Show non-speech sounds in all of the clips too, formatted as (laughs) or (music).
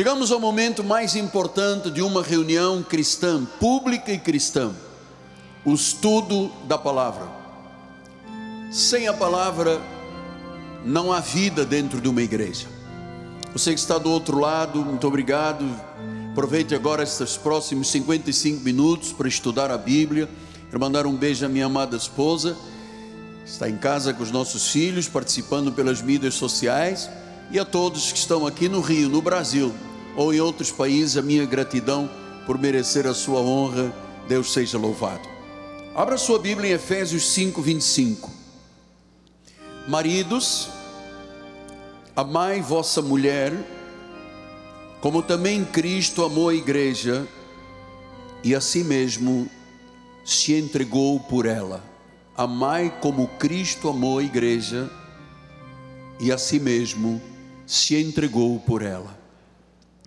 Chegamos ao momento mais importante de uma reunião cristã, pública e cristã, o estudo da palavra. Sem a palavra, não há vida dentro de uma igreja. Você que está do outro lado, muito obrigado. Aproveite agora estes próximos 55 minutos para estudar a Bíblia. Quero mandar um beijo à minha amada esposa. Está em casa com os nossos filhos, participando pelas mídias sociais e a todos que estão aqui no Rio, no Brasil ou em outros países, a minha gratidão por merecer a sua honra. Deus seja louvado. Abra sua Bíblia em Efésios 5, 25. Maridos, amai vossa mulher, como também Cristo amou a igreja e a si mesmo se entregou por ela. Amai como Cristo amou a igreja e a si mesmo se entregou por ela.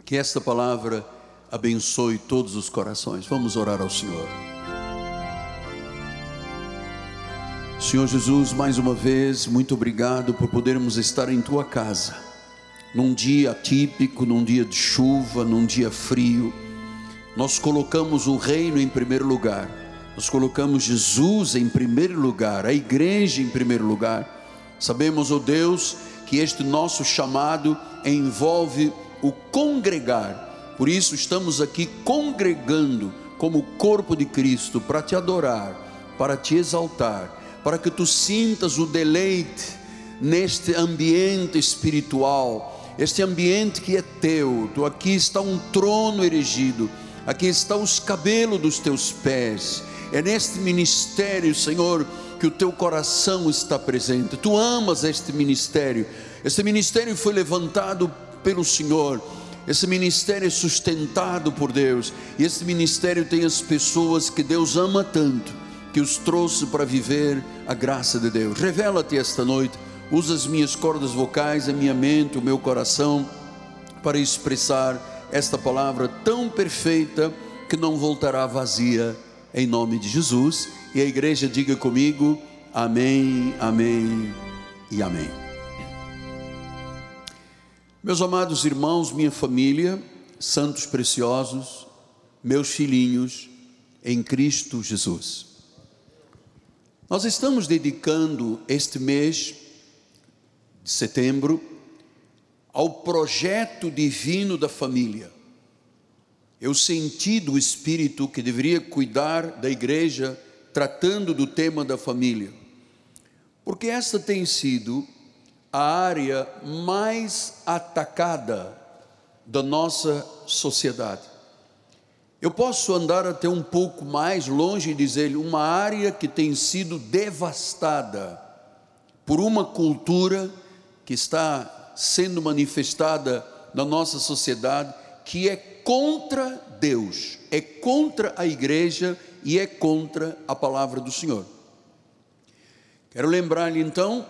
Que esta palavra abençoe todos os corações. Vamos orar ao Senhor. Senhor Jesus, mais uma vez, muito obrigado por podermos estar em tua casa, num dia atípico, num dia de chuva, num dia frio. Nós colocamos o reino em primeiro lugar, nós colocamos Jesus em primeiro lugar, a igreja em primeiro lugar. Sabemos, ó oh Deus, que este nosso chamado envolve o congregar. Por isso estamos aqui congregando como corpo de Cristo para te adorar, para te exaltar, para que tu sintas o deleite neste ambiente espiritual, este ambiente que é teu. Tu aqui está um trono erigido, aqui estão os cabelos dos teus pés. É neste ministério, Senhor, que o teu coração está presente. Tu amas este ministério. Este ministério foi levantado pelo Senhor. Esse ministério é sustentado por Deus. E esse ministério tem as pessoas que Deus ama tanto, que os trouxe para viver a graça de Deus. Revela-te esta noite. Usa as minhas cordas vocais, a minha mente, o meu coração, para expressar esta palavra tão perfeita que não voltará vazia, em nome de Jesus. E a igreja diga comigo: Amém, Amém e Amém. Meus amados irmãos, minha família, santos preciosos, meus filhinhos em Cristo Jesus. Nós estamos dedicando este mês de setembro ao projeto divino da família. Eu senti do Espírito que deveria cuidar da igreja tratando do tema da família, porque essa tem sido a área mais atacada da nossa sociedade. Eu posso andar até um pouco mais longe e dizer uma área que tem sido devastada por uma cultura que está sendo manifestada na nossa sociedade que é contra Deus, é contra a igreja e é contra a palavra do Senhor. Quero lembrar-lhe então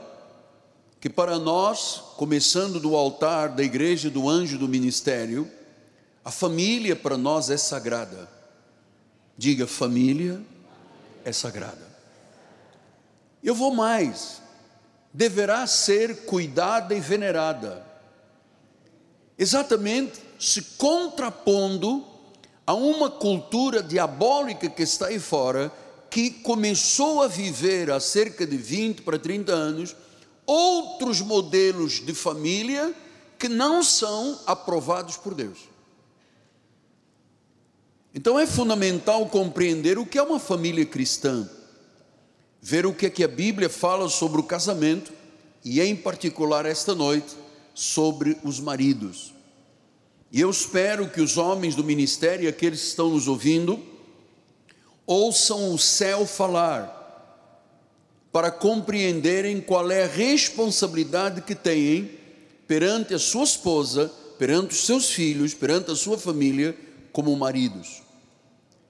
que para nós, começando do altar da igreja do anjo do ministério, a família para nós é sagrada. Diga, família é sagrada. Eu vou mais, deverá ser cuidada e venerada, exatamente se contrapondo a uma cultura diabólica que está aí fora, que começou a viver há cerca de 20 para 30 anos outros modelos de família que não são aprovados por Deus. Então é fundamental compreender o que é uma família cristã, ver o que é que a Bíblia fala sobre o casamento e em particular esta noite sobre os maridos. E eu espero que os homens do ministério, aqueles que estão nos ouvindo, ouçam o céu falar, para compreenderem qual é a responsabilidade que têm perante a sua esposa, perante os seus filhos, perante a sua família, como maridos.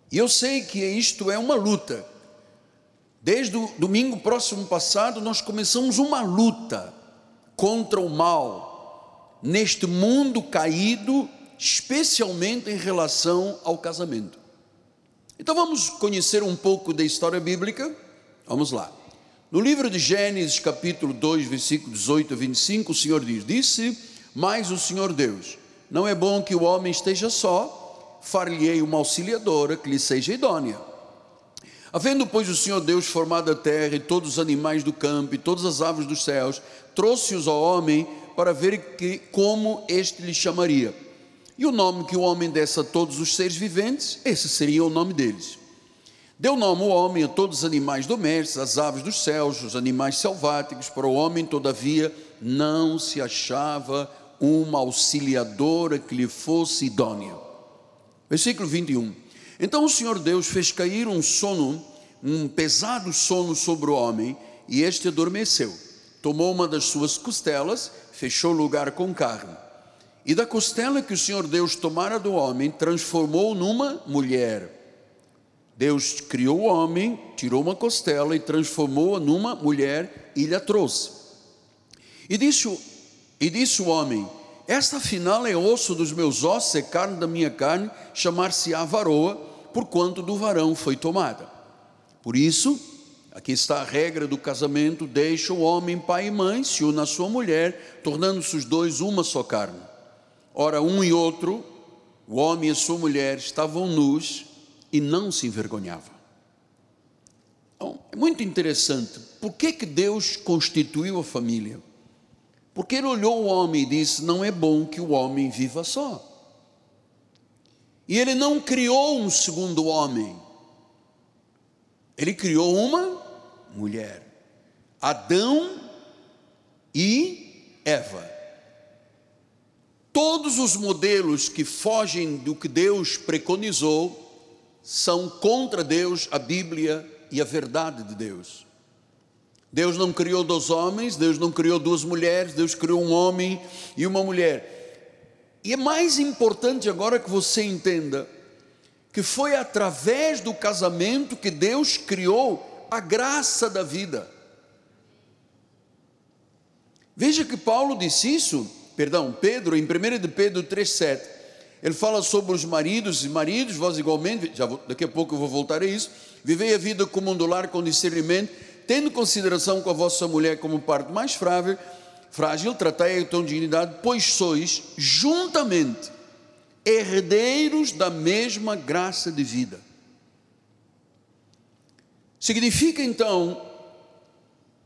E eu sei que isto é uma luta. Desde o domingo próximo passado, nós começamos uma luta contra o mal neste mundo caído, especialmente em relação ao casamento. Então vamos conhecer um pouco da história bíblica? Vamos lá. No livro de Gênesis, capítulo 2, versículo 18 a 25, o Senhor diz: Disse mais o Senhor Deus: Não é bom que o homem esteja só, far-lhe-ei uma auxiliadora que lhe seja idônea. Havendo, pois, o Senhor Deus formado a terra e todos os animais do campo e todas as aves dos céus, trouxe-os ao homem para ver que, como este lhe chamaria. E o nome que o homem desse a todos os seres viventes, esse seria o nome deles. Deu nome o homem a todos os animais domésticos, as aves dos céus, os animais selváticos. Para o homem, todavia, não se achava uma auxiliadora que lhe fosse idônea. Versículo 21. Então o Senhor Deus fez cair um sono, um pesado sono sobre o homem, e este adormeceu. Tomou uma das suas costelas, fechou o lugar com carne. E da costela que o Senhor Deus tomara do homem, transformou numa mulher. Deus criou o homem, tirou uma costela e transformou-a numa mulher e lhe a trouxe. E disse, e disse o homem: Esta afinal é osso dos meus ossos, é carne da minha carne, chamar-se-á varoa, porquanto do varão foi tomada. Por isso, aqui está a regra do casamento: deixa o homem pai e mãe, se une à sua mulher, tornando-se os dois uma só carne. Ora, um e outro, o homem e a sua mulher, estavam nus e não se envergonhava. Então, é muito interessante. Por que, que Deus constituiu a família? Porque ele olhou o homem e disse: Não é bom que o homem viva só. E ele não criou um segundo homem, ele criou uma mulher. Adão e Eva. Todos os modelos que fogem do que Deus preconizou são contra Deus, a Bíblia e a verdade de Deus. Deus não criou dois homens, Deus não criou duas mulheres, Deus criou um homem e uma mulher. E é mais importante agora que você entenda que foi através do casamento que Deus criou a graça da vida. Veja que Paulo disse isso, perdão, Pedro, em 1 de Pedro 3,7, ele fala sobre os maridos, e maridos, vós igualmente, já vou, daqui a pouco eu vou voltar a isso, vivei a vida como um com discernimento, tendo consideração com a vossa mulher como parte mais frágil, frágil, tratai-a com dignidade, pois sois juntamente herdeiros da mesma graça de vida. Significa então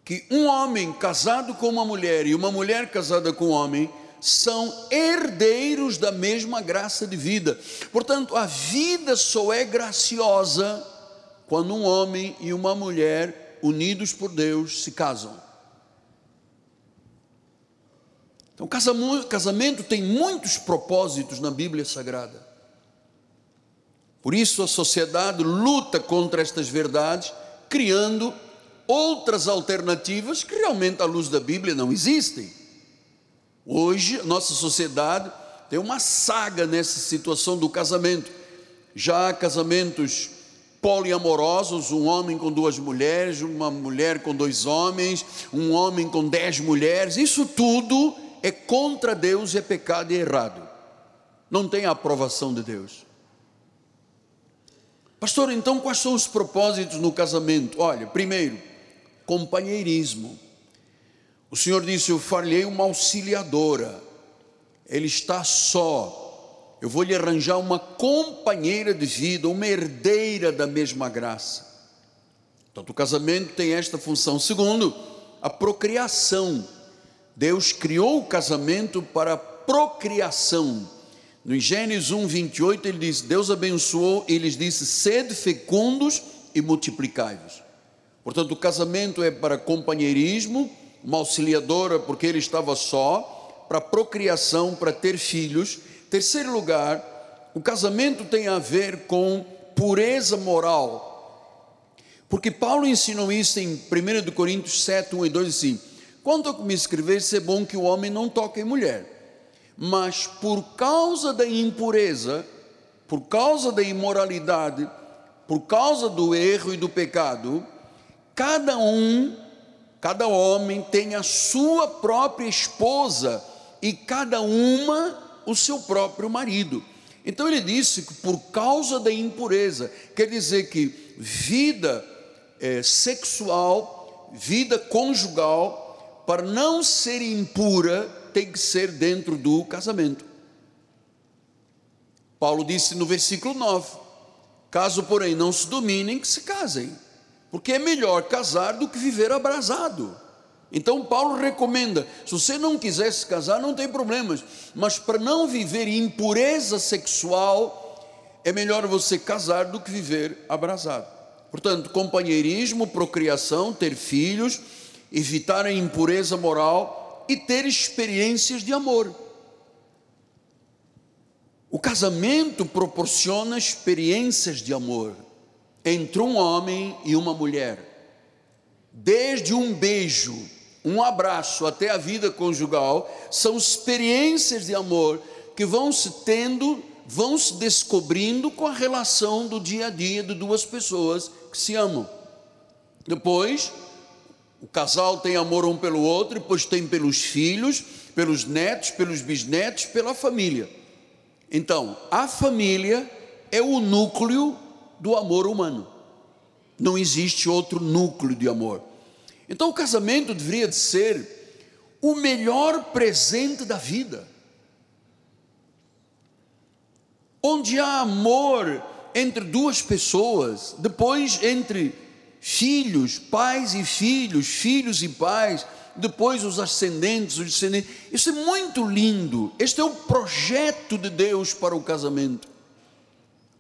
que um homem casado com uma mulher e uma mulher casada com um homem são herdeiros da mesma graça de vida. Portanto, a vida só é graciosa quando um homem e uma mulher unidos por Deus se casam. Então, casamento tem muitos propósitos na Bíblia Sagrada. Por isso, a sociedade luta contra estas verdades, criando outras alternativas que realmente, à luz da Bíblia, não existem. Hoje, nossa sociedade tem uma saga nessa situação do casamento. Já há casamentos poliamorosos, um homem com duas mulheres, uma mulher com dois homens, um homem com dez mulheres, isso tudo é contra Deus, é pecado e é errado. Não tem a aprovação de Deus. Pastor, então quais são os propósitos no casamento? Olha, primeiro, companheirismo. O Senhor disse: Eu falhei uma auxiliadora, ele está só. Eu vou lhe arranjar uma companheira de vida, uma herdeira da mesma graça. Tanto o casamento tem esta função. Segundo, a procriação. Deus criou o casamento para procriação. No Gênesis 1, 28, ele diz: Deus abençoou e lhes disse: sede fecundos e multiplicai-vos. Portanto, o casamento é para companheirismo uma auxiliadora, porque ele estava só, para procriação, para ter filhos. Terceiro lugar, o casamento tem a ver com pureza moral. Porque Paulo ensinou isso em 1 Coríntios 7, 1 e 2, assim: Quanto que me escreveste, é bom que o homem não toque em mulher, mas por causa da impureza, por causa da imoralidade, por causa do erro e do pecado, cada um Cada homem tem a sua própria esposa e cada uma o seu próprio marido. Então ele disse que por causa da impureza, quer dizer que vida é, sexual, vida conjugal, para não ser impura, tem que ser dentro do casamento. Paulo disse no versículo 9: Caso, porém, não se dominem, que se casem, porque é melhor casar do que viver abrasado. Então, Paulo recomenda: se você não quiser se casar, não tem problemas, mas para não viver impureza sexual, é melhor você casar do que viver abrasado. Portanto, companheirismo, procriação, ter filhos, evitar a impureza moral e ter experiências de amor. O casamento proporciona experiências de amor entre um homem e uma mulher. Desde um beijo, um abraço até a vida conjugal, são experiências de amor que vão se tendo, vão se descobrindo com a relação do dia a dia de duas pessoas que se amam. Depois, o casal tem amor um pelo outro, depois tem pelos filhos, pelos netos, pelos bisnetos, pela família. Então, a família é o núcleo do amor humano. Não existe outro núcleo de amor. Então, o casamento deveria de ser o melhor presente da vida. Onde há amor entre duas pessoas, depois entre filhos, pais e filhos, filhos e pais, depois os ascendentes, os descendentes. Isso é muito lindo. Este é o projeto de Deus para o casamento.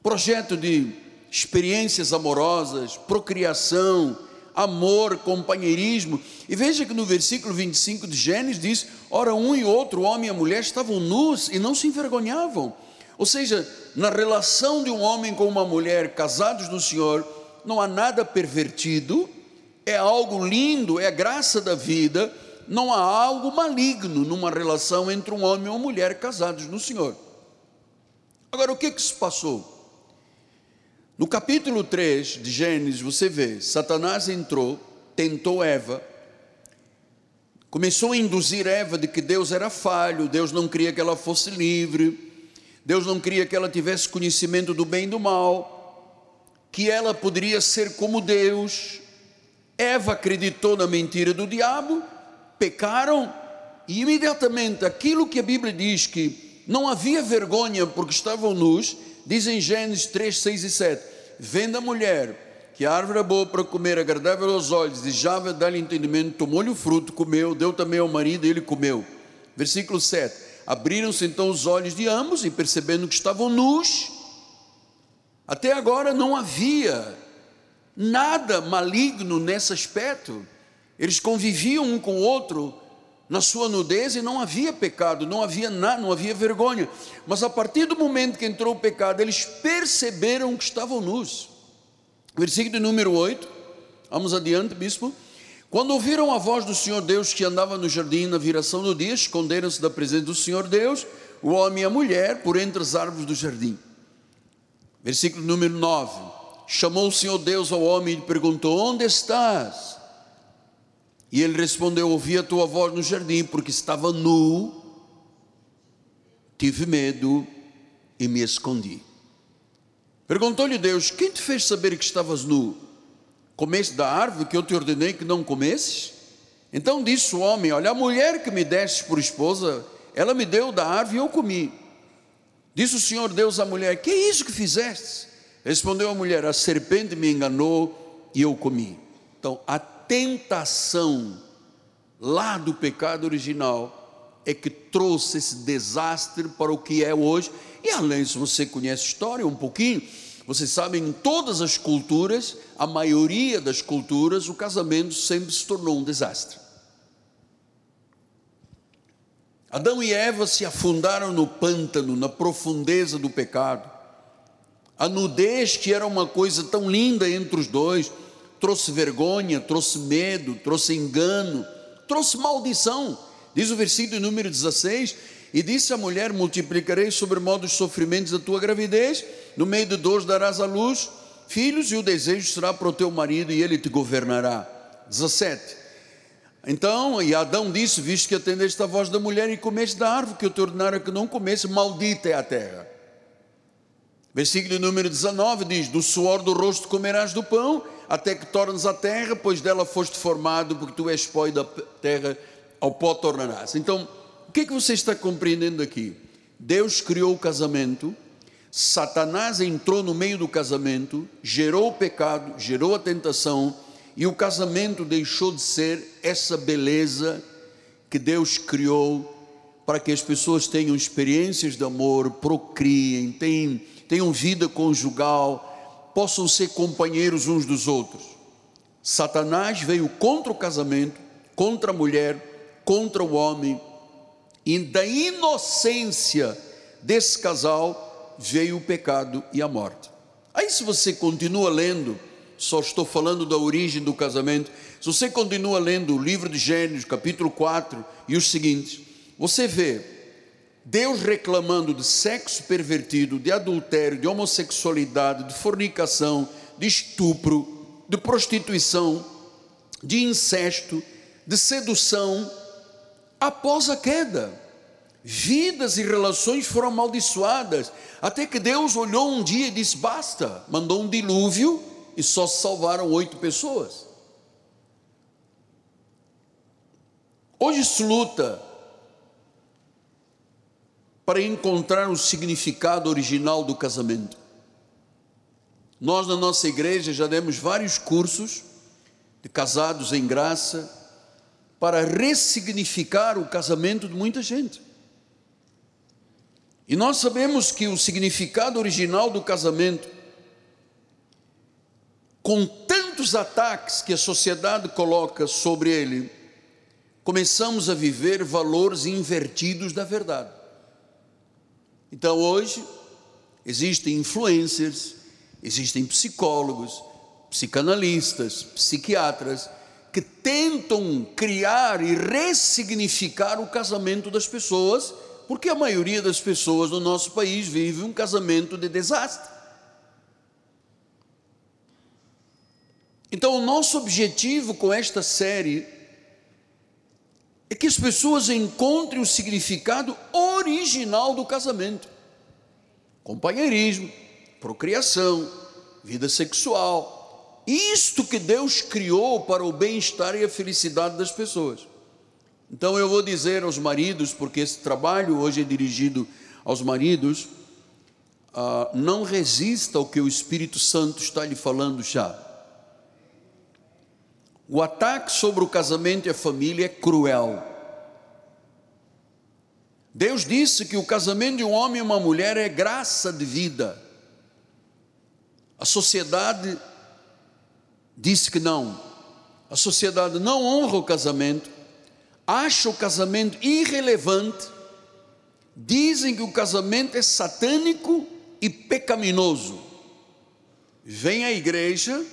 Projeto de experiências amorosas, procriação, amor, companheirismo. E veja que no versículo 25 de Gênesis diz: Ora, um e outro, homem e mulher, estavam nus e não se envergonhavam. Ou seja, na relação de um homem com uma mulher casados no Senhor, não há nada pervertido, é algo lindo, é a graça da vida, não há algo maligno numa relação entre um homem e uma mulher casados no Senhor. Agora, o que, que se passou? No capítulo 3 de Gênesis, você vê, Satanás entrou, tentou Eva, começou a induzir Eva de que Deus era falho, Deus não queria que ela fosse livre, Deus não queria que ela tivesse conhecimento do bem e do mal, que ela poderia ser como Deus, Eva acreditou na mentira do diabo, pecaram e imediatamente aquilo que a Bíblia diz que não havia vergonha porque estavam nus, diz em Gênesis 3, 6 e 7: Vendo a mulher que a árvore é boa para comer, agradável aos olhos, desejava dar-lhe entendimento, tomou-lhe o fruto, comeu, deu também ao marido e ele comeu. Versículo 7: Abriram-se então os olhos de ambos e percebendo que estavam nus, até agora não havia nada maligno nesse aspecto. Eles conviviam um com o outro na sua nudez e não havia pecado, não havia nada, não havia vergonha. Mas a partir do momento que entrou o pecado, eles perceberam que estavam nus. Versículo número 8. Vamos adiante, bispo. Quando ouviram a voz do Senhor Deus que andava no jardim na viração do dia, esconderam-se da presença do Senhor Deus, o homem e a mulher, por entre as árvores do jardim. Versículo número 9 chamou o Senhor Deus ao homem e lhe perguntou: Onde estás? E ele respondeu: Ouvi a tua voz no jardim, porque estava nu, tive medo e me escondi. Perguntou-lhe Deus: Quem te fez saber que estavas nu? Comeste da árvore que eu te ordenei que não comesses? Então disse o homem: Olha, a mulher que me deste por esposa, ela me deu da árvore e eu comi. Disse o Senhor Deus à mulher: Que é isso que fizeste? Respondeu a mulher: A serpente me enganou e eu comi. Então, a tentação lá do pecado original é que trouxe esse desastre para o que é hoje. E além, se você conhece a história um pouquinho, você sabe, em todas as culturas, a maioria das culturas, o casamento sempre se tornou um desastre. Adão e Eva se afundaram no pântano, na profundeza do pecado. A nudez, que era uma coisa tão linda entre os dois, trouxe vergonha, trouxe medo, trouxe engano, trouxe maldição. Diz o versículo número 16: E disse a mulher: Multiplicarei sobre modo os sofrimentos da tua gravidez, no meio de dores darás à luz filhos, e o desejo será para o teu marido, e ele te governará. 17. Então, e Adão disse: Visto que atendeste a voz da mulher e comeste da árvore que eu te ordenara que não comesse, maldita é a terra Versículo número 19 diz: Do suor do rosto comerás do pão, até que tornes a terra, pois dela foste formado, porque tu és pó e da terra ao pó tornarás. Então, o que é que você está compreendendo aqui? Deus criou o casamento, Satanás entrou no meio do casamento, gerou o pecado, gerou a tentação, e o casamento deixou de ser essa beleza que Deus criou para que as pessoas tenham experiências de amor, procriem, tenham, tenham vida conjugal, possam ser companheiros uns dos outros. Satanás veio contra o casamento, contra a mulher, contra o homem, e da inocência desse casal veio o pecado e a morte. Aí, se você continua lendo, só estou falando da origem do casamento, se você continua lendo o livro de Gênesis, capítulo 4 e os seguintes, você vê Deus reclamando de sexo pervertido, de adultério, de homossexualidade, de fornicação, de estupro, de prostituição, de incesto, de sedução, após a queda. Vidas e relações foram amaldiçoadas, até que Deus olhou um dia e disse: basta, mandou um dilúvio e só salvaram oito pessoas. Hoje se luta para encontrar o significado original do casamento. Nós, na nossa igreja, já demos vários cursos de casados em graça para ressignificar o casamento de muita gente. E nós sabemos que o significado original do casamento, com tantos ataques que a sociedade coloca sobre ele, começamos a viver valores invertidos da verdade. Então hoje existem influencers, existem psicólogos, psicanalistas, psiquiatras que tentam criar e ressignificar o casamento das pessoas, porque a maioria das pessoas no nosso país vive um casamento de desastre. Então, o nosso objetivo com esta série é que as pessoas encontrem o significado original do casamento: companheirismo, procriação, vida sexual. Isto que Deus criou para o bem-estar e a felicidade das pessoas. Então eu vou dizer aos maridos, porque esse trabalho hoje é dirigido aos maridos, uh, não resista ao que o Espírito Santo está lhe falando já. O ataque sobre o casamento e a família é cruel. Deus disse que o casamento de um homem e uma mulher é graça de vida. A sociedade disse que não. A sociedade não honra o casamento, acha o casamento irrelevante, dizem que o casamento é satânico e pecaminoso. Vem a igreja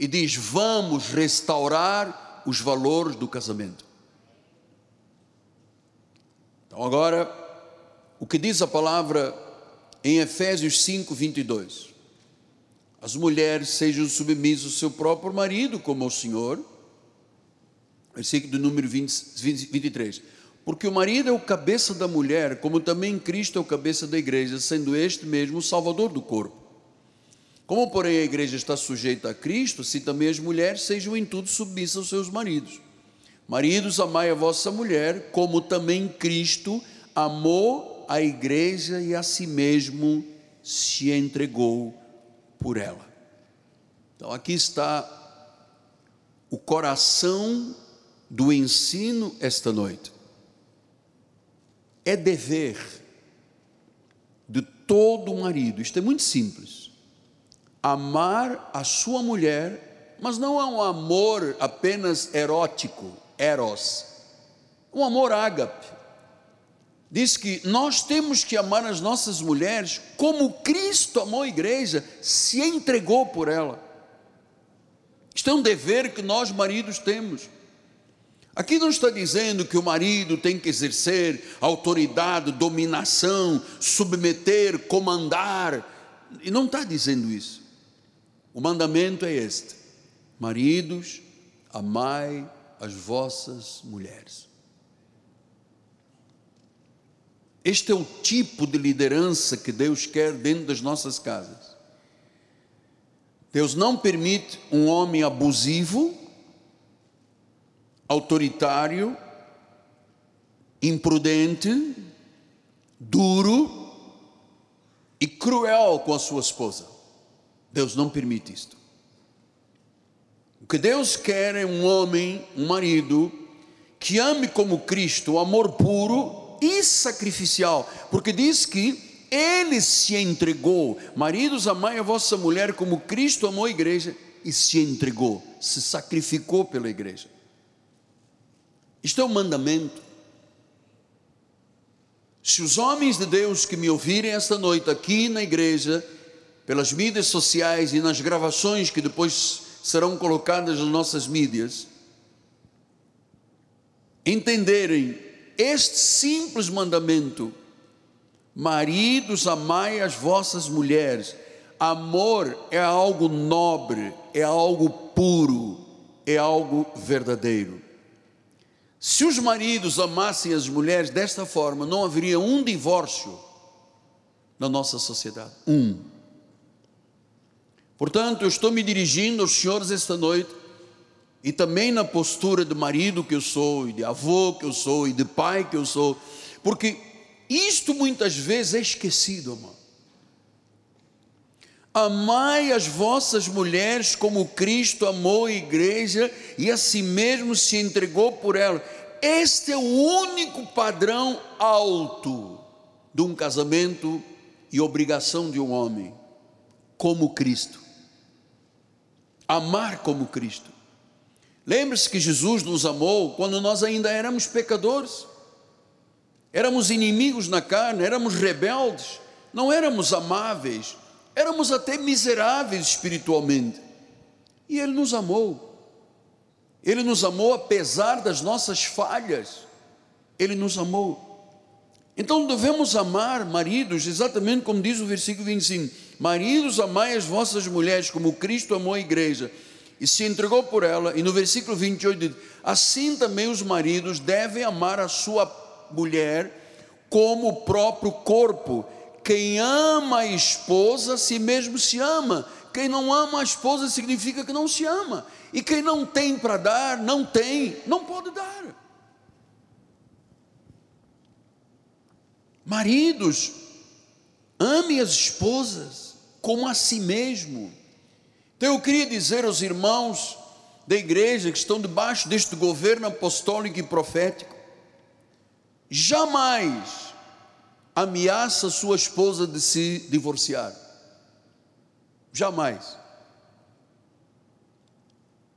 e diz: vamos restaurar os valores do casamento. Então, agora, o que diz a palavra em Efésios 5, 22? As mulheres sejam submissas ao seu próprio marido, como ao Senhor. Versículo número 20, 23. Porque o marido é o cabeça da mulher, como também Cristo é o cabeça da igreja, sendo este mesmo o salvador do corpo. Como, porém, a igreja está sujeita a Cristo, se também as mulheres sejam em tudo submissas aos seus maridos. Maridos, amai a vossa mulher, como também Cristo amou a igreja e a si mesmo se entregou por ela. Então, aqui está o coração do ensino esta noite. É dever de todo marido, isto é muito simples amar a sua mulher, mas não é um amor apenas erótico, eros, um amor ágape. Diz que nós temos que amar as nossas mulheres como Cristo amou a igreja, se entregou por ela. Isto é um dever que nós maridos temos. Aqui não está dizendo que o marido tem que exercer autoridade, dominação, submeter, comandar. E não está dizendo isso. O mandamento é este: maridos, amai as vossas mulheres. Este é o tipo de liderança que Deus quer dentro das nossas casas. Deus não permite um homem abusivo, autoritário, imprudente, duro, e cruel com a sua esposa. Deus não permite isto. O que Deus quer é um homem, um marido, que ame como Cristo, o amor puro e sacrificial, porque diz que ele se entregou. Maridos, amai a vossa mulher como Cristo amou a igreja e se entregou, se sacrificou pela igreja. Isto é um mandamento. Se os homens de Deus que me ouvirem esta noite aqui na igreja, pelas mídias sociais e nas gravações que depois serão colocadas nas nossas mídias, entenderem este simples mandamento: maridos, amai as vossas mulheres. Amor é algo nobre, é algo puro, é algo verdadeiro. Se os maridos amassem as mulheres desta forma, não haveria um divórcio na nossa sociedade. Um. Portanto, eu estou me dirigindo aos senhores esta noite, e também na postura de marido que eu sou, e de avô que eu sou, e de pai que eu sou, porque isto muitas vezes é esquecido, irmão. Amai as vossas mulheres como Cristo amou a igreja e a si mesmo se entregou por ela. Este é o único padrão alto de um casamento e obrigação de um homem, como Cristo. Amar como Cristo. Lembre-se que Jesus nos amou quando nós ainda éramos pecadores, éramos inimigos na carne, éramos rebeldes, não éramos amáveis, éramos até miseráveis espiritualmente. E Ele nos amou. Ele nos amou apesar das nossas falhas. Ele nos amou. Então devemos amar maridos, exatamente como diz o versículo 25: Maridos, amai as vossas mulheres, como Cristo amou a igreja e se entregou por ela. E no versículo 28 diz: Assim também os maridos devem amar a sua mulher como o próprio corpo. Quem ama a esposa, si mesmo se ama. Quem não ama a esposa significa que não se ama. E quem não tem para dar, não tem, não pode dar. Maridos, ame as esposas como a si mesmo. Então eu queria dizer aos irmãos da igreja que estão debaixo deste governo apostólico e profético, jamais ameaça sua esposa de se divorciar. Jamais.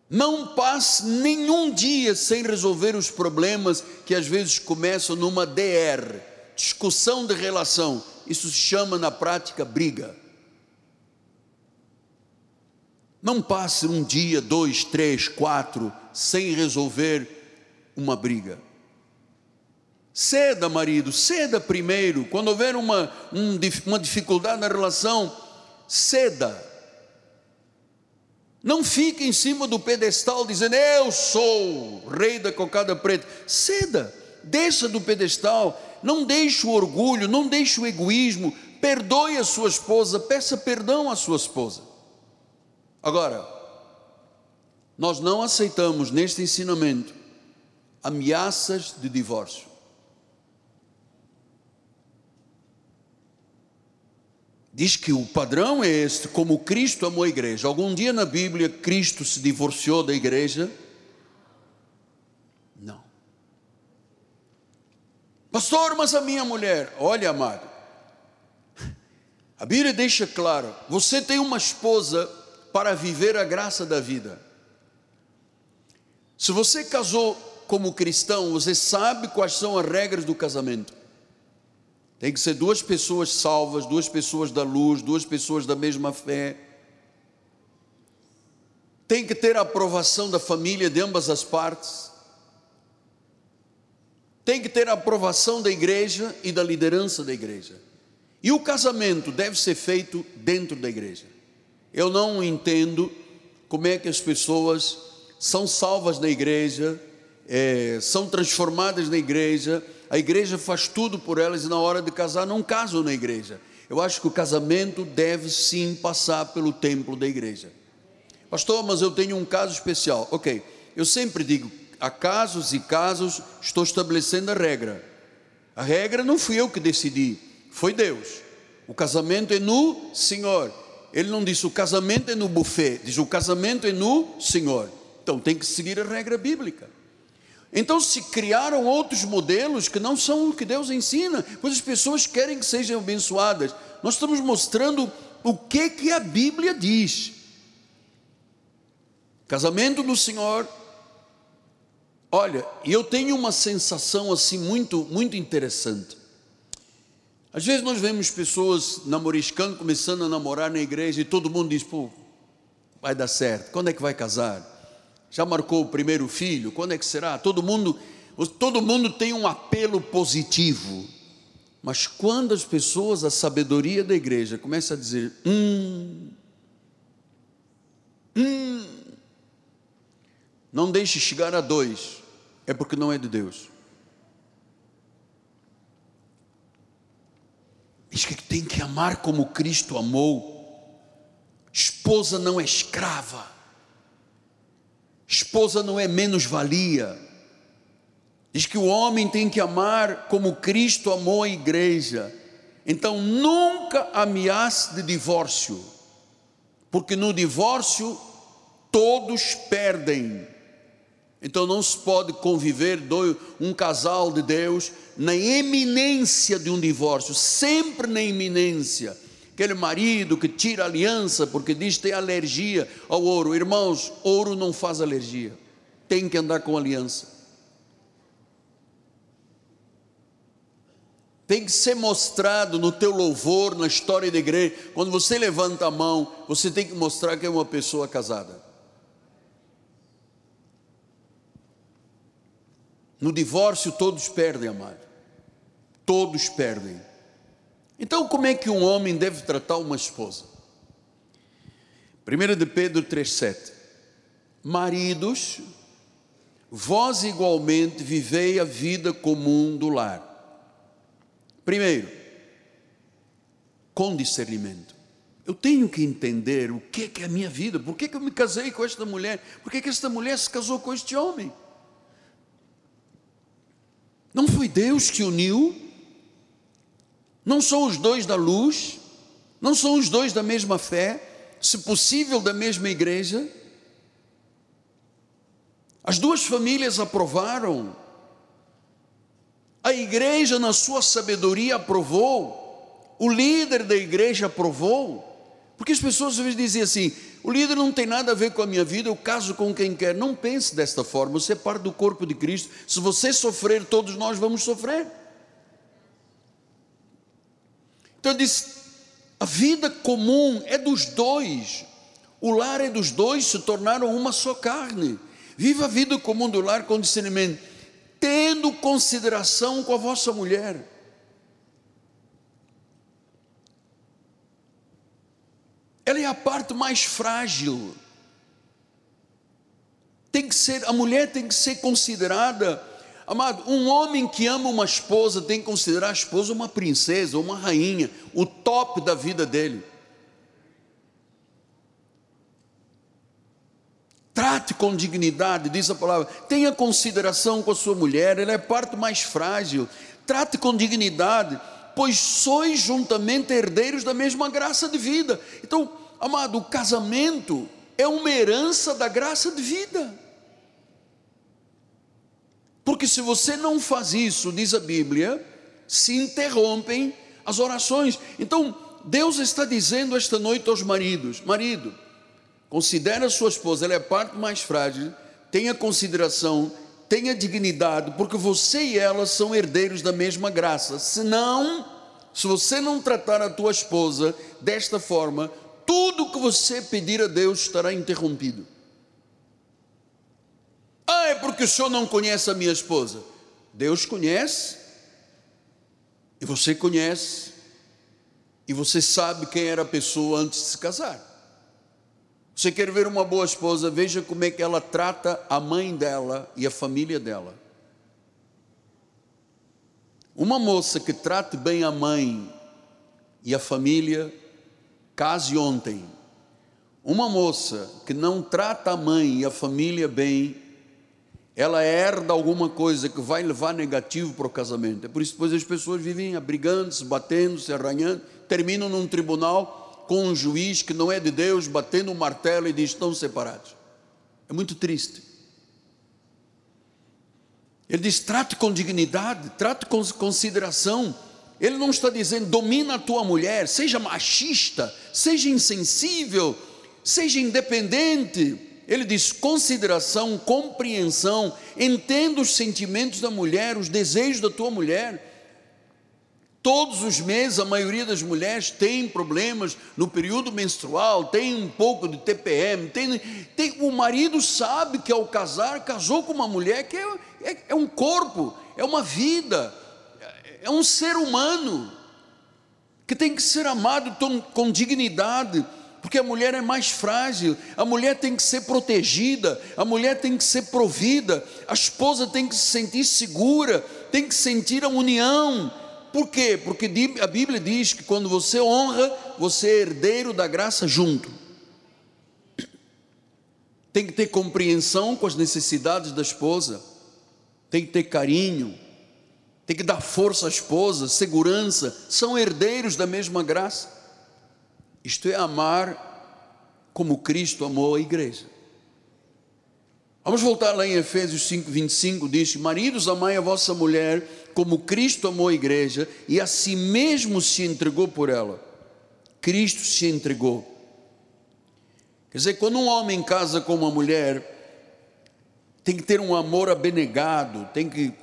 Não passe nenhum dia sem resolver os problemas que às vezes começam numa DR, discussão de relação. Isso se chama na prática briga. Não passe um dia, dois, três, quatro, sem resolver uma briga. Ceda, marido, ceda primeiro. Quando houver uma, um, uma dificuldade na relação, ceda. Não fique em cima do pedestal dizendo, eu sou rei da cocada preta. Ceda, desça do pedestal, não deixe o orgulho, não deixe o egoísmo, perdoe a sua esposa, peça perdão à sua esposa. Agora, nós não aceitamos neste ensinamento ameaças de divórcio. diz que o padrão é este, como Cristo amou a igreja. Algum dia na Bíblia Cristo se divorciou da igreja? Não. Pastor, mas a minha mulher, olha, amado, (laughs) a Bíblia deixa claro: você tem uma esposa para viver a graça da vida. Se você casou como cristão, você sabe quais são as regras do casamento. Tem que ser duas pessoas salvas, duas pessoas da luz, duas pessoas da mesma fé. Tem que ter a aprovação da família de ambas as partes. Tem que ter a aprovação da igreja e da liderança da igreja. E o casamento deve ser feito dentro da igreja. Eu não entendo como é que as pessoas são salvas na igreja, é, são transformadas na igreja, a igreja faz tudo por elas e na hora de casar não casam na igreja. Eu acho que o casamento deve sim passar pelo templo da igreja. Pastor, mas eu tenho um caso especial. Ok, eu sempre digo: há casos e casos, estou estabelecendo a regra. A regra não fui eu que decidi, foi Deus. O casamento é no Senhor. Ele não disse o casamento é no buffet, diz o casamento é no Senhor. Então tem que seguir a regra bíblica. Então se criaram outros modelos que não são o que Deus ensina, pois as pessoas querem que sejam abençoadas. Nós estamos mostrando o que que a Bíblia diz. Casamento do Senhor. Olha, eu tenho uma sensação assim muito muito interessante. Às vezes nós vemos pessoas namoriscando, começando a namorar na igreja e todo mundo diz, pô, vai dar certo. Quando é que vai casar? Já marcou o primeiro filho? Quando é que será? Todo mundo, todo mundo tem um apelo positivo. Mas quando as pessoas, a sabedoria da igreja, começa a dizer, hum, hum, não deixe chegar a dois, é porque não é de Deus. Diz que tem que amar como Cristo amou. Esposa não é escrava. Esposa não é menos valia. Diz que o homem tem que amar como Cristo amou a igreja. Então nunca ameace de divórcio, porque no divórcio todos perdem. Então não se pode conviver um casal de Deus na iminência de um divórcio, sempre na iminência aquele marido que tira aliança porque diz que tem alergia ao ouro. Irmãos, ouro não faz alergia, tem que andar com aliança. Tem que ser mostrado no teu louvor, na história da igreja. Quando você levanta a mão, você tem que mostrar que é uma pessoa casada. No divórcio, todos perdem, amado. Todos perdem. Então, como é que um homem deve tratar uma esposa? 1 de Pedro 3,7 Maridos, vós igualmente vivei a vida comum do lar. Primeiro, com discernimento. Eu tenho que entender o que é, a minha vida, por que, que eu me casei com esta mulher, por que, que esta mulher se casou com este homem. Não foi Deus que uniu, não são os dois da luz, não são os dois da mesma fé, se possível da mesma igreja. As duas famílias aprovaram, a igreja, na sua sabedoria, aprovou, o líder da igreja aprovou, porque as pessoas às vezes dizem assim: o líder não tem nada a ver com a minha vida, eu caso com quem quer. Não pense desta forma, você é parte do corpo de Cristo. Se você sofrer, todos nós vamos sofrer. Então diz: a vida comum é dos dois, o lar é dos dois, se tornaram uma só carne. Viva a vida comum do lar com discernimento, tendo consideração com a vossa mulher. Ela é a parte mais frágil. Tem que ser, a mulher tem que ser considerada Amado, um homem que ama uma esposa tem que considerar a esposa uma princesa, uma rainha, o top da vida dele. Trate com dignidade, diz a palavra. Tenha consideração com a sua mulher, ela é a parte mais frágil. Trate com dignidade, pois sois juntamente herdeiros da mesma graça de vida. Então, amado, o casamento é uma herança da graça de vida. Porque se você não faz isso, diz a Bíblia, se interrompem as orações. Então, Deus está dizendo esta noite aos maridos: marido, considere a sua esposa, ela é a parte mais frágil, tenha consideração, tenha dignidade, porque você e ela são herdeiros da mesma graça. Senão, se você não tratar a tua esposa desta forma, tudo que você pedir a Deus estará interrompido. Ah, é porque o senhor não conhece a minha esposa. Deus conhece, e você conhece, e você sabe quem era a pessoa antes de se casar. Você quer ver uma boa esposa, veja como é que ela trata a mãe dela e a família dela. Uma moça que trate bem a mãe e a família, case ontem. Uma moça que não trata a mãe e a família bem, ela herda alguma coisa que vai levar negativo para o casamento. É por isso que as pessoas vivem brigando, se batendo, se arranhando, terminam num tribunal com um juiz que não é de Deus, batendo um martelo e diz: estão separados. É muito triste. Ele diz: trate com dignidade, trate com consideração. Ele não está dizendo domina a tua mulher, seja machista, seja insensível, seja independente. Ele diz consideração, compreensão, entenda os sentimentos da mulher, os desejos da tua mulher. Todos os meses, a maioria das mulheres tem problemas no período menstrual, tem um pouco de TPM, tem, tem o marido sabe que ao casar, casou com uma mulher que é, é, é um corpo, é uma vida, é um ser humano, que tem que ser amado com dignidade, porque a mulher é mais frágil, a mulher tem que ser protegida, a mulher tem que ser provida, a esposa tem que se sentir segura, tem que sentir a união. Por quê? Porque a Bíblia diz que quando você honra, você é herdeiro da graça junto. Tem que ter compreensão com as necessidades da esposa, tem que ter carinho, tem que dar força à esposa, segurança, são herdeiros da mesma graça. Isto é amar como Cristo amou a igreja. Vamos voltar lá em Efésios 5, 25, diz: Maridos, amai a vossa mulher como Cristo amou a igreja e a si mesmo se entregou por ela. Cristo se entregou. Quer dizer, quando um homem casa com uma mulher, tem que ter um amor abnegado, tem que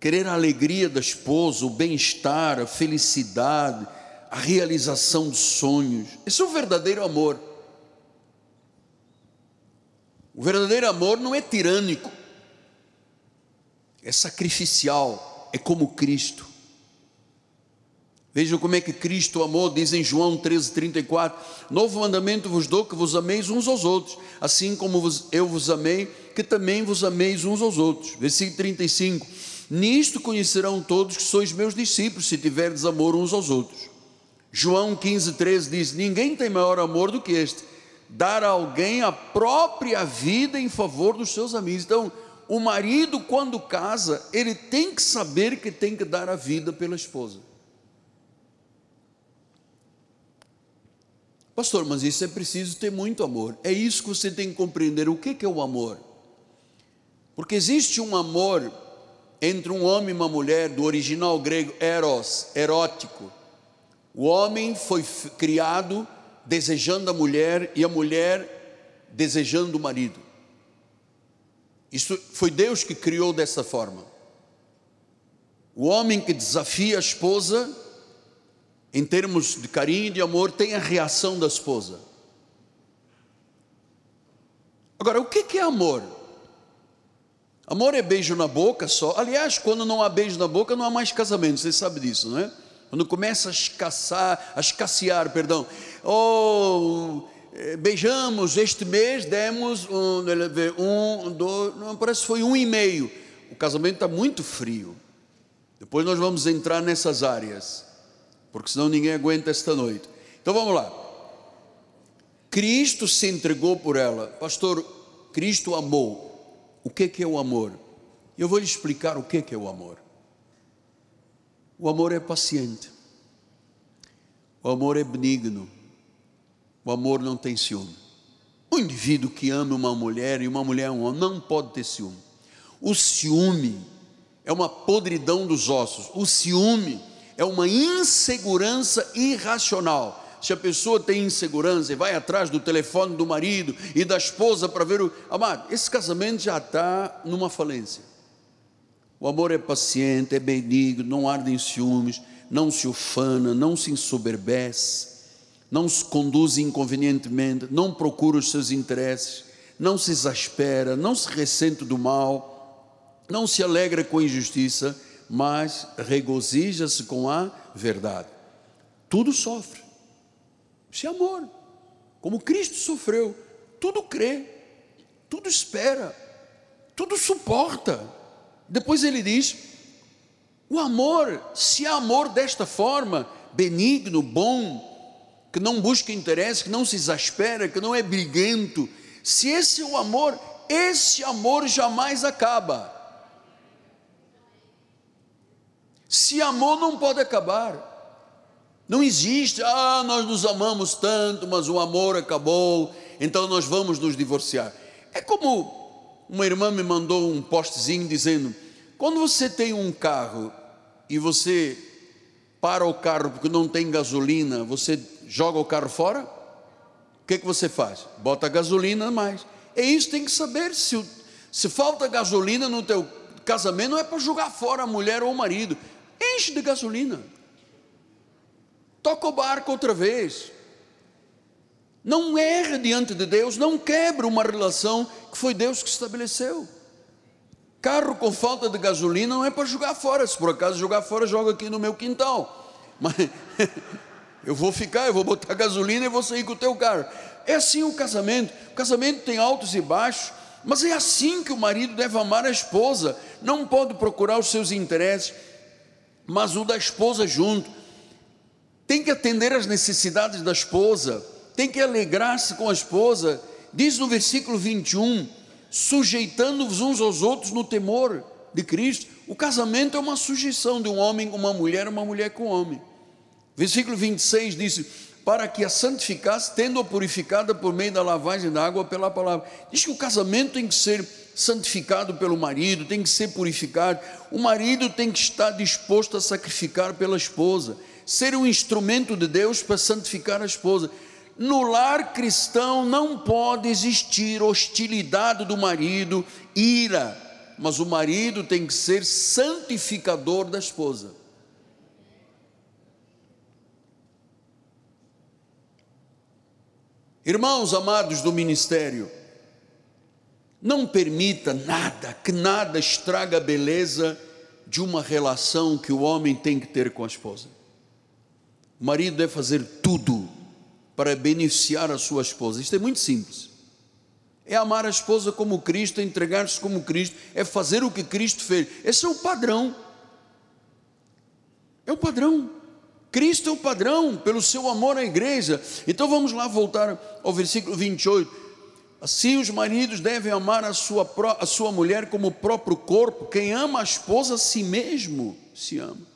querer a alegria da esposa, o bem-estar, a felicidade, a realização dos sonhos. Esse é o verdadeiro amor. O verdadeiro amor não é tirânico, é sacrificial, é como Cristo. Vejam como é que Cristo amou, diz em João 13,34: Novo mandamento vos dou que vos ameis uns aos outros, assim como eu vos amei, que também vos ameis uns aos outros. Versículo 35: Nisto conhecerão todos que sois meus discípulos, se tiverdes amor uns aos outros. João 15, 13 diz: Ninguém tem maior amor do que este, dar a alguém a própria vida em favor dos seus amigos. Então, o marido, quando casa, ele tem que saber que tem que dar a vida pela esposa. Pastor, mas isso é preciso ter muito amor. É isso que você tem que compreender. O que é o amor? Porque existe um amor entre um homem e uma mulher, do original grego eros, erótico o homem foi criado desejando a mulher e a mulher desejando o marido. Isso foi Deus que criou dessa forma. O homem que desafia a esposa, em termos de carinho e de amor, tem a reação da esposa. Agora, o que é amor? Amor é beijo na boca só. Aliás, quando não há beijo na boca, não há mais casamento, você sabe disso, não é? Quando começa a escassear, a escassear, perdão. Oh, beijamos este mês, demos um, um dois, não, parece que foi um e meio. O casamento está muito frio. Depois nós vamos entrar nessas áreas, porque senão ninguém aguenta esta noite. Então vamos lá. Cristo se entregou por ela. Pastor, Cristo amou. O que é o amor? Eu vou lhe explicar o que é o amor. O amor é paciente. O amor é benigno. O amor não tem ciúme. Um indivíduo que ama uma mulher e uma mulher um homem não pode ter ciúme. O ciúme é uma podridão dos ossos. O ciúme é uma insegurança irracional. Se a pessoa tem insegurança e vai atrás do telefone do marido e da esposa para ver o. Amado, esse casamento já está numa falência. O amor é paciente, é benigno, não arde em ciúmes, não se ufana, não se ensoberbece, não se conduz inconvenientemente, não procura os seus interesses, não se exaspera, não se ressente do mal, não se alegra com a injustiça, mas regozija-se com a verdade. Tudo sofre. Isso é amor. Como Cristo sofreu, tudo crê, tudo espera, tudo suporta depois ele diz: o amor, se há amor desta forma, benigno, bom, que não busca interesse, que não se exaspera, que não é briguento, se esse é o amor, esse amor jamais acaba. Se amor não pode acabar. Não existe, ah, nós nos amamos tanto, mas o amor acabou, então nós vamos nos divorciar. É como uma irmã me mandou um postzinho dizendo: quando você tem um carro e você para o carro porque não tem gasolina, você joga o carro fora? O que, é que você faz? Bota gasolina mais. É isso, tem que saber. Se, se falta gasolina no teu casamento, não é para jogar fora a mulher ou o marido. Enche de gasolina. Toca o barco outra vez. Não erre diante de Deus, não quebre uma relação que foi Deus que estabeleceu. Carro com falta de gasolina não é para jogar fora. Se por acaso jogar fora, joga aqui no meu quintal. Mas (laughs) eu vou ficar, eu vou botar gasolina e vou sair com o teu carro. É assim o casamento. O casamento tem altos e baixos, mas é assim que o marido deve amar a esposa. Não pode procurar os seus interesses, mas o da esposa junto. Tem que atender às necessidades da esposa, tem que alegrar-se com a esposa. Diz no versículo 21, sujeitando-vos uns aos outros no temor de Cristo. O casamento é uma sujeição de um homem com uma mulher, uma mulher com um homem. Versículo 26 diz: Para que a santificasse, tendo-a purificada por meio da lavagem da água pela palavra. Diz que o casamento tem que ser santificado pelo marido, tem que ser purificado. O marido tem que estar disposto a sacrificar pela esposa, ser um instrumento de Deus para santificar a esposa. No lar cristão não pode existir hostilidade do marido, ira, mas o marido tem que ser santificador da esposa. Irmãos amados do ministério, não permita nada, que nada estraga a beleza de uma relação que o homem tem que ter com a esposa. O marido deve fazer tudo para beneficiar a sua esposa. Isto é muito simples. É amar a esposa como Cristo, é entregar-se como Cristo, é fazer o que Cristo fez. Esse é o padrão. É o padrão. Cristo é o padrão pelo seu amor à igreja. Então vamos lá voltar ao versículo 28. Assim os maridos devem amar a sua, a sua mulher como o próprio corpo. Quem ama a esposa a si mesmo se ama.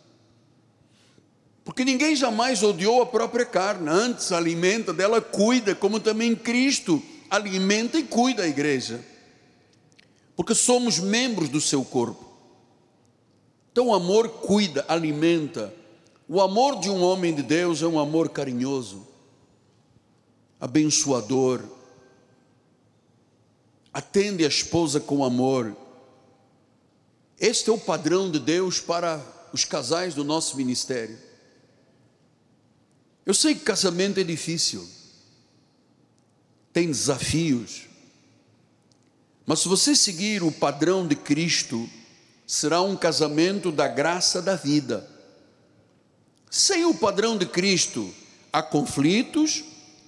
Porque ninguém jamais odiou a própria carne, antes alimenta dela, cuida, como também Cristo alimenta e cuida a igreja. Porque somos membros do seu corpo. Então o amor cuida, alimenta. O amor de um homem de Deus é um amor carinhoso, abençoador. Atende a esposa com amor. Este é o padrão de Deus para os casais do nosso ministério. Eu sei que casamento é difícil, tem desafios, mas se você seguir o padrão de Cristo, será um casamento da graça da vida. Sem o padrão de Cristo, há conflitos,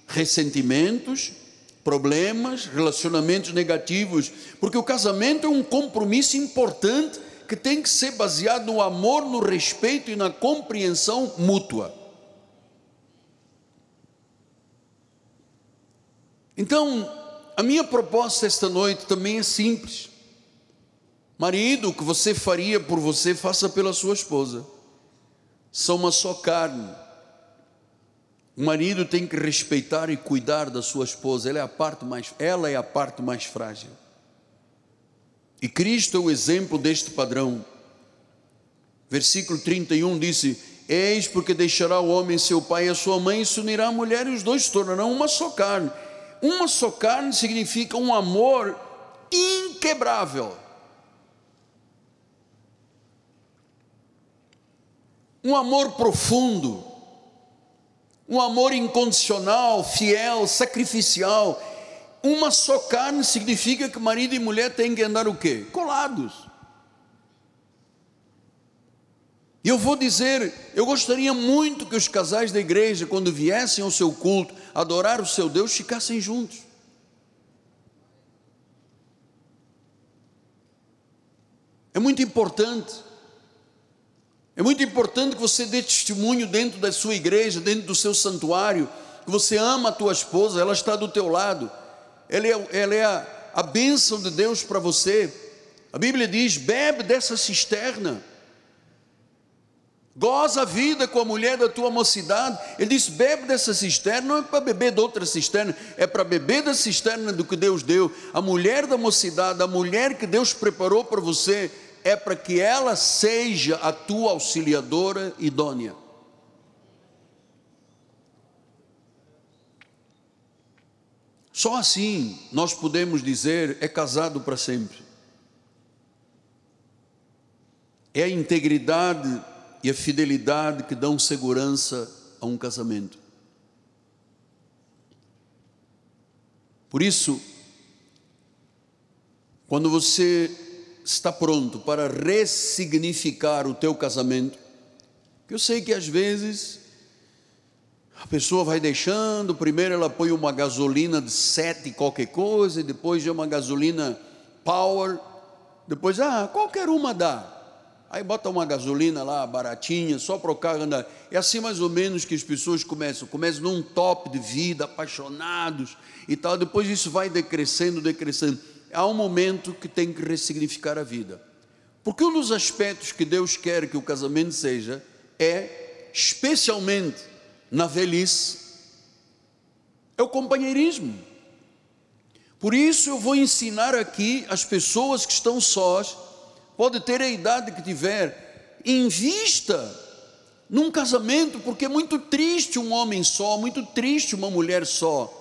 ressentimentos, problemas, relacionamentos negativos, porque o casamento é um compromisso importante que tem que ser baseado no amor, no respeito e na compreensão mútua. Então, a minha proposta esta noite também é simples. Marido, o que você faria por você, faça pela sua esposa. São uma só carne. O marido tem que respeitar e cuidar da sua esposa. Ela é a parte mais, ela é a parte mais frágil. E Cristo é o exemplo deste padrão. Versículo 31 disse: Eis porque deixará o homem seu pai e a sua mãe e se unirá à mulher e os dois se tornarão uma só carne. Uma só carne significa um amor inquebrável. Um amor profundo, um amor incondicional, fiel, sacrificial. Uma só carne significa que marido e mulher têm que andar o quê? Colados. E eu vou dizer, eu gostaria muito que os casais da igreja, quando viessem ao seu culto, adorar o seu Deus, ficassem juntos. É muito importante. É muito importante que você dê testemunho dentro da sua igreja, dentro do seu santuário, que você ama a tua esposa, ela está do teu lado, ela é, ela é a, a bênção de Deus para você. A Bíblia diz: bebe dessa cisterna. Goza a vida com a mulher da tua mocidade. Ele disse: bebe dessa cisterna, não é para beber de outra cisterna, é para beber da cisterna do que Deus deu. A mulher da mocidade, a mulher que Deus preparou para você, é para que ela seja a tua auxiliadora idônea. Só assim nós podemos dizer é casado para sempre. É a integridade e a fidelidade que dão segurança a um casamento. Por isso, quando você está pronto para ressignificar o teu casamento, eu sei que às vezes a pessoa vai deixando, primeiro ela põe uma gasolina de sete qualquer coisa, depois é uma gasolina power, depois, ah, qualquer uma dá. Aí bota uma gasolina lá baratinha, só para o carro andar. É assim mais ou menos que as pessoas começam. Começam num top de vida, apaixonados e tal. Depois isso vai decrescendo, decrescendo. Há um momento que tem que ressignificar a vida. Porque um dos aspectos que Deus quer que o casamento seja é, especialmente na velhice, é o companheirismo. Por isso eu vou ensinar aqui as pessoas que estão sós pode ter a idade que tiver, invista num casamento, porque é muito triste um homem só, muito triste uma mulher só.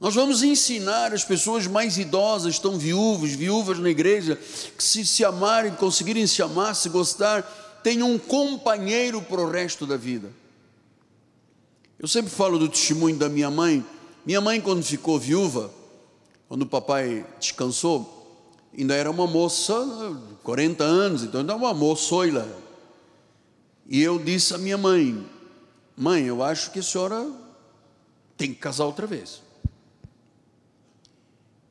Nós vamos ensinar as pessoas mais idosas, estão viúvas, viúvas na igreja, que se se amarem, conseguirem se amar, se gostar, tenham um companheiro para o resto da vida. Eu sempre falo do testemunho da minha mãe. Minha mãe, quando ficou viúva, quando o papai descansou, ainda era uma moça, 40 anos, então ainda uma moçoila. E eu disse à minha mãe: Mãe, eu acho que a senhora tem que casar outra vez.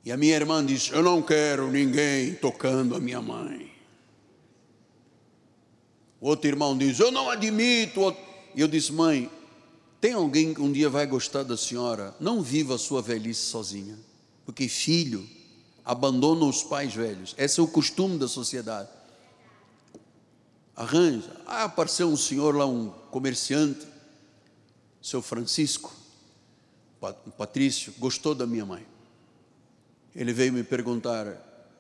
E a minha irmã disse: Eu não quero ninguém tocando a minha mãe. O outro irmão diz: Eu não admito. E eu disse: Mãe, tem alguém que um dia vai gostar da senhora? Não viva a sua velhice sozinha, porque filho abandonam os pais velhos. Esse é o costume da sociedade. Arranja. Ah, apareceu um senhor lá, um comerciante, seu Francisco, Patrício, gostou da minha mãe. Ele veio me perguntar: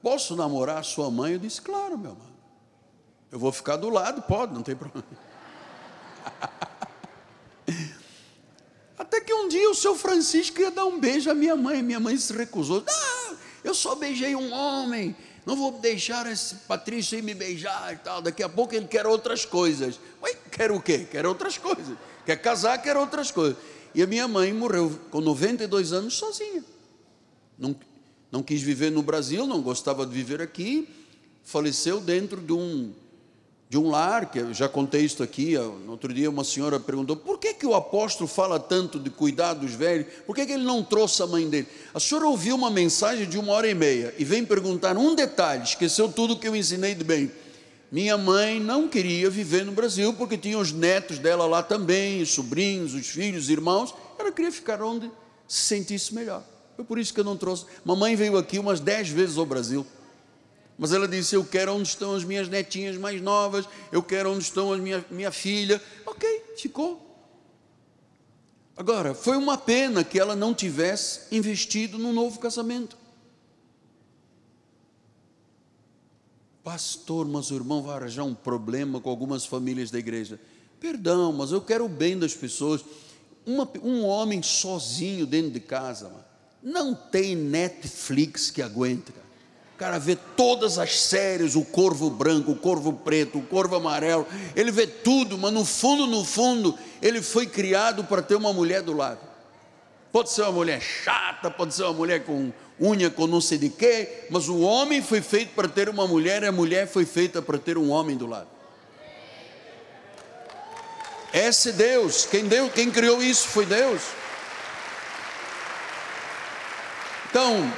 posso namorar sua mãe? Eu disse: claro, meu irmão. Eu vou ficar do lado, pode, não tem problema. (laughs) Até que um dia o seu Francisco ia dar um beijo à minha mãe, minha mãe se recusou. Ah, eu só beijei um homem, não vou deixar esse Patrício ir me beijar e tal. Daqui a pouco ele quer outras coisas. Ué, quer o quê? Quer outras coisas. Quer casar, quer outras coisas. E a minha mãe morreu com 92 anos sozinha. Não, não quis viver no Brasil, não gostava de viver aqui. Faleceu dentro de um de um lar, que eu já contei isso aqui, outro dia uma senhora perguntou, por que, que o apóstolo fala tanto de cuidar dos velhos, por que, que ele não trouxe a mãe dele? A senhora ouviu uma mensagem de uma hora e meia, e vem perguntar um detalhe, esqueceu tudo que eu ensinei de bem, minha mãe não queria viver no Brasil, porque tinha os netos dela lá também, os sobrinhos, os filhos, os irmãos, ela queria ficar onde se sentisse melhor, foi por isso que eu não trouxe, mamãe veio aqui umas dez vezes ao Brasil, mas ela disse: Eu quero onde estão as minhas netinhas mais novas, eu quero onde estão a minha, minha filha. Ok, ficou. Agora, foi uma pena que ela não tivesse investido no novo casamento. Pastor, mas o irmão vai arranjar um problema com algumas famílias da igreja. Perdão, mas eu quero o bem das pessoas. Uma, um homem sozinho dentro de casa, não tem Netflix que aguente. Cara cara vê todas as séries, o corvo branco, o corvo preto, o corvo amarelo, ele vê tudo, mas no fundo, no fundo, ele foi criado para ter uma mulher do lado. Pode ser uma mulher chata, pode ser uma mulher com unha com não sei de quê, mas o homem foi feito para ter uma mulher e a mulher foi feita para ter um homem do lado. Esse é Deus, quem deu, quem criou isso foi Deus. Então,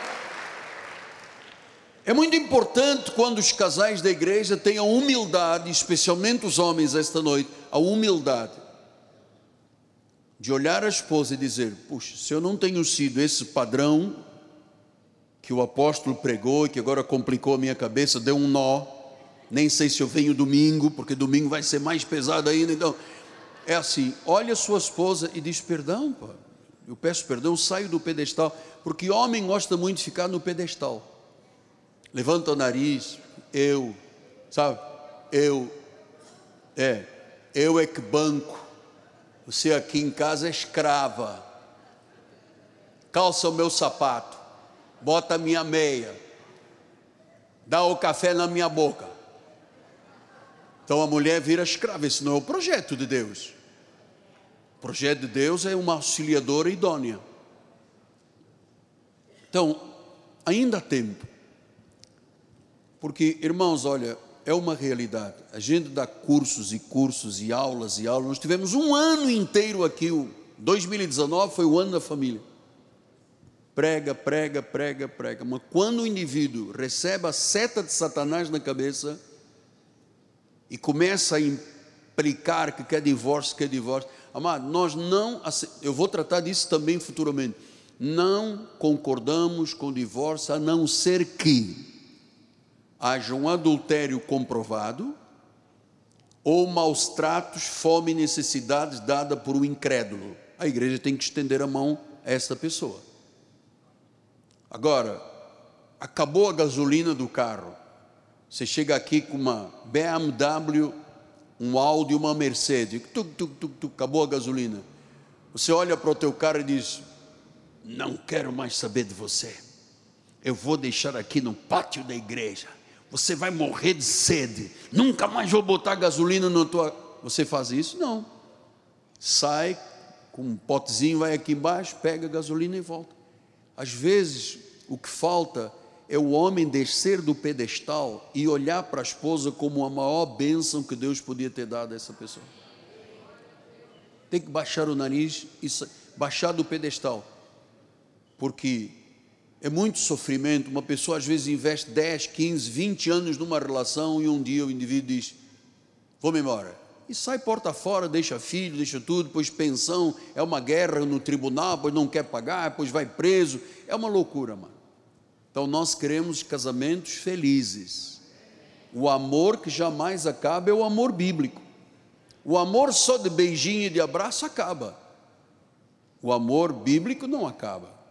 é muito importante quando os casais da igreja tenham humildade, especialmente os homens esta noite, a humildade de olhar a esposa e dizer: Puxa, se eu não tenho sido esse padrão que o apóstolo pregou e que agora complicou a minha cabeça, deu um nó, nem sei se eu venho domingo, porque domingo vai ser mais pesado ainda. Então, é assim: olha a sua esposa e diz perdão, pô. Eu peço perdão, saio do pedestal, porque homem gosta muito de ficar no pedestal. Levanta o nariz, eu, sabe? Eu, é, eu é que banco você aqui em casa é escrava. Calça o meu sapato, bota a minha meia, dá o café na minha boca. Então a mulher vira escrava. Esse não é o projeto de Deus. O projeto de Deus é uma auxiliadora idônea. Então, ainda há tempo. Porque, irmãos, olha, é uma realidade. A gente dá cursos e cursos e aulas e aulas. Nós tivemos um ano inteiro aqui, o 2019 foi o ano da família. Prega, prega, prega, prega. Mas quando o indivíduo recebe a seta de Satanás na cabeça e começa a implicar que quer divórcio, quer divórcio, amado, nós não, eu vou tratar disso também futuramente. Não concordamos com o divórcio a não ser que haja um adultério comprovado, ou maus tratos, fome e necessidades dada por um incrédulo. A igreja tem que estender a mão a essa pessoa. Agora, acabou a gasolina do carro. Você chega aqui com uma BMW, um Audi, uma Mercedes, tuc, tuc, tuc, tuc, acabou a gasolina. Você olha para o teu carro e diz: Não quero mais saber de você. Eu vou deixar aqui no pátio da igreja você vai morrer de sede, nunca mais vou botar gasolina na tua. Você faz isso? Não. Sai com um potezinho, vai aqui embaixo, pega gasolina e volta. Às vezes, o que falta é o homem descer do pedestal e olhar para a esposa como a maior bênção que Deus podia ter dado a essa pessoa. Tem que baixar o nariz e baixar do pedestal, porque é muito sofrimento. Uma pessoa às vezes investe 10, 15, 20 anos numa relação e um dia o indivíduo diz: Vou-me embora. E sai porta fora, deixa filho, deixa tudo, depois pensão, é uma guerra no tribunal, depois não quer pagar, depois vai preso. É uma loucura, mano. Então nós queremos casamentos felizes. O amor que jamais acaba é o amor bíblico. O amor só de beijinho e de abraço acaba. O amor bíblico não acaba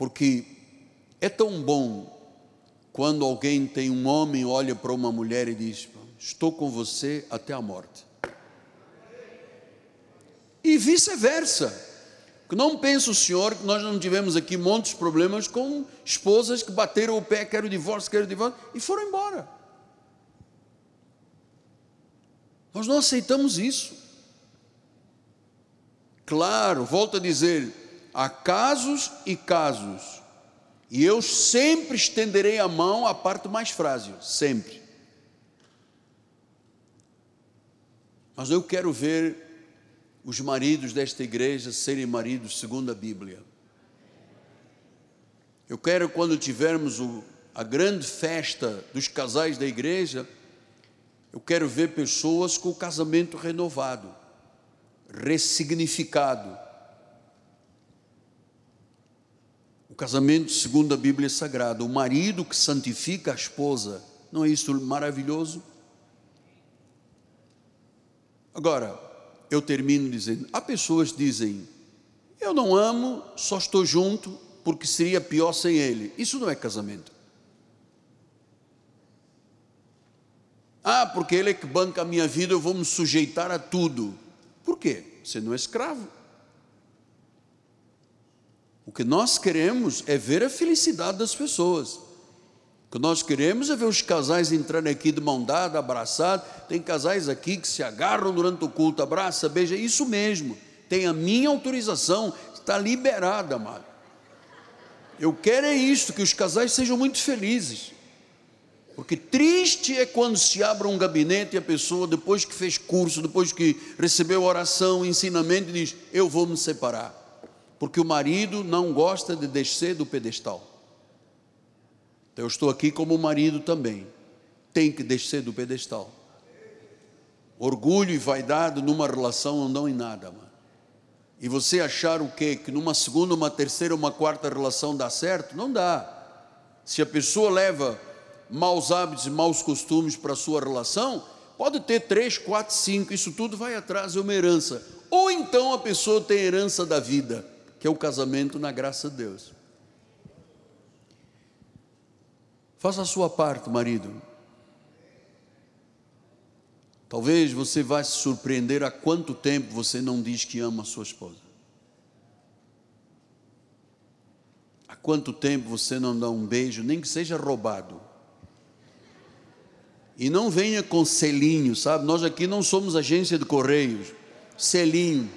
porque é tão bom quando alguém tem um homem olha para uma mulher e diz: Estou com você até a morte. E vice-versa. Não pensa o senhor que nós não tivemos aqui muitos problemas com esposas que bateram o pé, quero divórcio, quero divórcio, e foram embora. Nós não aceitamos isso. Claro, volto a dizer, há casos e casos, e eu sempre estenderei a mão à parte mais frágil, sempre. Mas eu quero ver os maridos desta igreja serem maridos segundo a Bíblia. Eu quero, quando tivermos o, a grande festa dos casais da igreja, eu quero ver pessoas com o casamento renovado, ressignificado casamento, segundo a Bíblia Sagrada, o marido que santifica a esposa, não é isso maravilhoso? Agora, eu termino dizendo: há pessoas que dizem, eu não amo, só estou junto porque seria pior sem ele. Isso não é casamento. Ah, porque ele é que banca a minha vida, eu vou me sujeitar a tudo. Por quê? Você não é escravo. O que nós queremos é ver a felicidade das pessoas. O que nós queremos é ver os casais entrando aqui de mão dada, abraçados. Tem casais aqui que se agarram durante o culto, abraça, beija, isso mesmo. Tem a minha autorização, está liberada, amado. Eu quero é isto, que os casais sejam muito felizes. Porque triste é quando se abre um gabinete e a pessoa, depois que fez curso, depois que recebeu oração, ensinamento, diz: Eu vou me separar porque o marido não gosta de descer do pedestal. Eu estou aqui como marido também. Tem que descer do pedestal. Orgulho e vaidade numa relação não dão em nada, mano. e você achar o quê? Que numa segunda, uma terceira, uma quarta relação dá certo? Não dá. Se a pessoa leva maus hábitos e maus costumes para a sua relação, pode ter três, quatro, cinco, isso tudo vai atrás de uma herança. Ou então a pessoa tem herança da vida, que é o casamento na graça de Deus. Faça a sua parte, marido. Talvez você vá se surpreender há quanto tempo você não diz que ama a sua esposa. Há quanto tempo você não dá um beijo, nem que seja roubado. E não venha com selinho, sabe? Nós aqui não somos agência de correios. Selinho.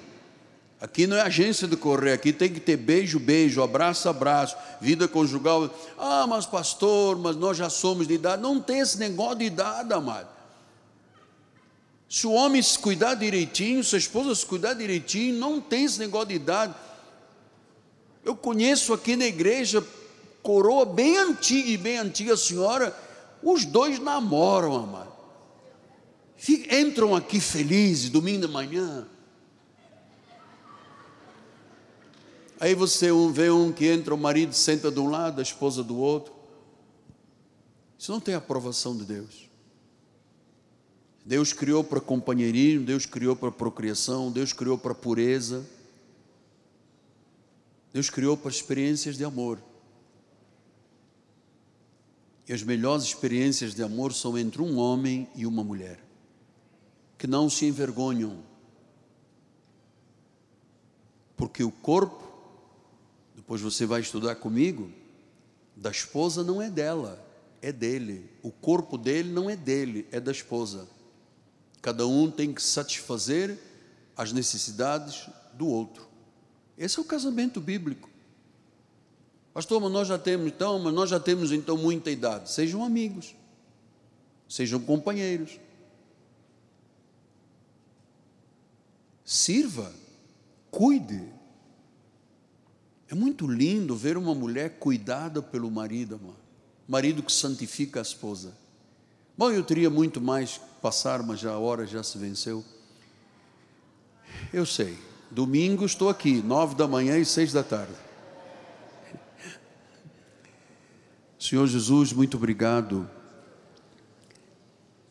Aqui não é agência de correio, aqui tem que ter beijo, beijo, abraço, abraço, vida conjugal. Ah, mas pastor, mas nós já somos de idade. Não tem esse negócio de idade, amado. Se o homem se cuidar direitinho, se a esposa se cuidar direitinho, não tem esse negócio de idade. Eu conheço aqui na igreja, coroa bem antiga e bem antiga senhora, os dois namoram, amado. Entram aqui felizes, domingo de manhã. Aí você vê um que entra, o marido senta de um lado, a esposa do outro. Isso não tem aprovação de Deus. Deus criou para companheirismo, Deus criou para procriação, Deus criou para pureza. Deus criou para experiências de amor. E as melhores experiências de amor são entre um homem e uma mulher, que não se envergonham. Porque o corpo, depois você vai estudar comigo, da esposa não é dela, é dele. O corpo dele não é dele, é da esposa. Cada um tem que satisfazer as necessidades do outro. Esse é o casamento bíblico. Pastor, mas nós já temos então, mas nós já temos então muita idade. Sejam amigos. Sejam companheiros. Sirva, cuide. É muito lindo ver uma mulher cuidada pelo marido. Marido que santifica a esposa. Bom, eu teria muito mais passar, mas já a hora já se venceu. Eu sei. Domingo estou aqui, nove da manhã e seis da tarde. Senhor Jesus, muito obrigado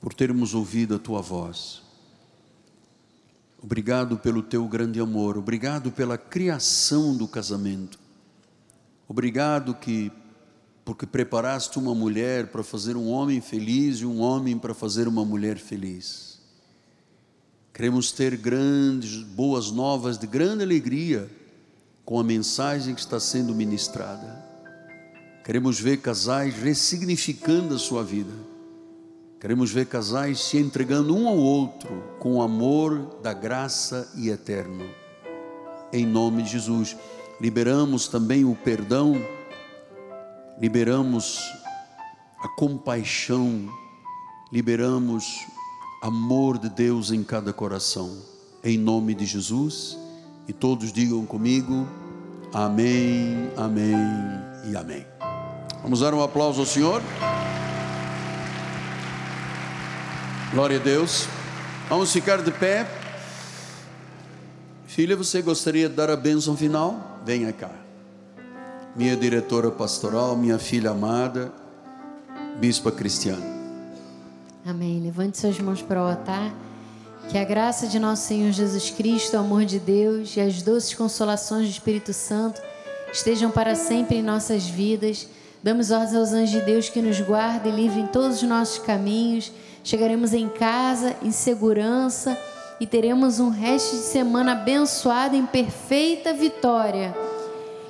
por termos ouvido a tua voz. Obrigado pelo teu grande amor, obrigado pela criação do casamento. Obrigado que porque preparaste uma mulher para fazer um homem feliz e um homem para fazer uma mulher feliz. Queremos ter grandes, boas novas de grande alegria com a mensagem que está sendo ministrada. Queremos ver casais ressignificando a sua vida. Queremos ver casais se entregando um ao outro com o amor da graça e eterno. Em nome de Jesus, liberamos também o perdão liberamos a compaixão, liberamos amor de Deus em cada coração, em nome de Jesus. E todos digam comigo: Amém, Amém e Amém. Vamos dar um aplauso ao Senhor. Glória a Deus. Vamos ficar de pé. Filha, você gostaria de dar a bênção final? Venha cá minha diretora pastoral, minha filha amada, Bispa Cristiana. Amém. Levante suas mãos para o altar. Que a graça de nosso Senhor Jesus Cristo, o amor de Deus e as doces consolações do Espírito Santo estejam para sempre em nossas vidas. Damos ordens aos anjos de Deus que nos guardem e livrem todos os nossos caminhos. Chegaremos em casa em segurança e teremos um resto de semana abençoado em perfeita vitória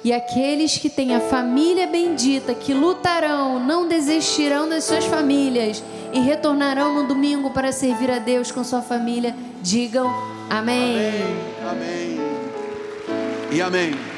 e aqueles que têm a família bendita, que lutarão, não desistirão das suas famílias e retornarão no domingo para servir a Deus com sua família, digam amém. Amém. amém. E amém.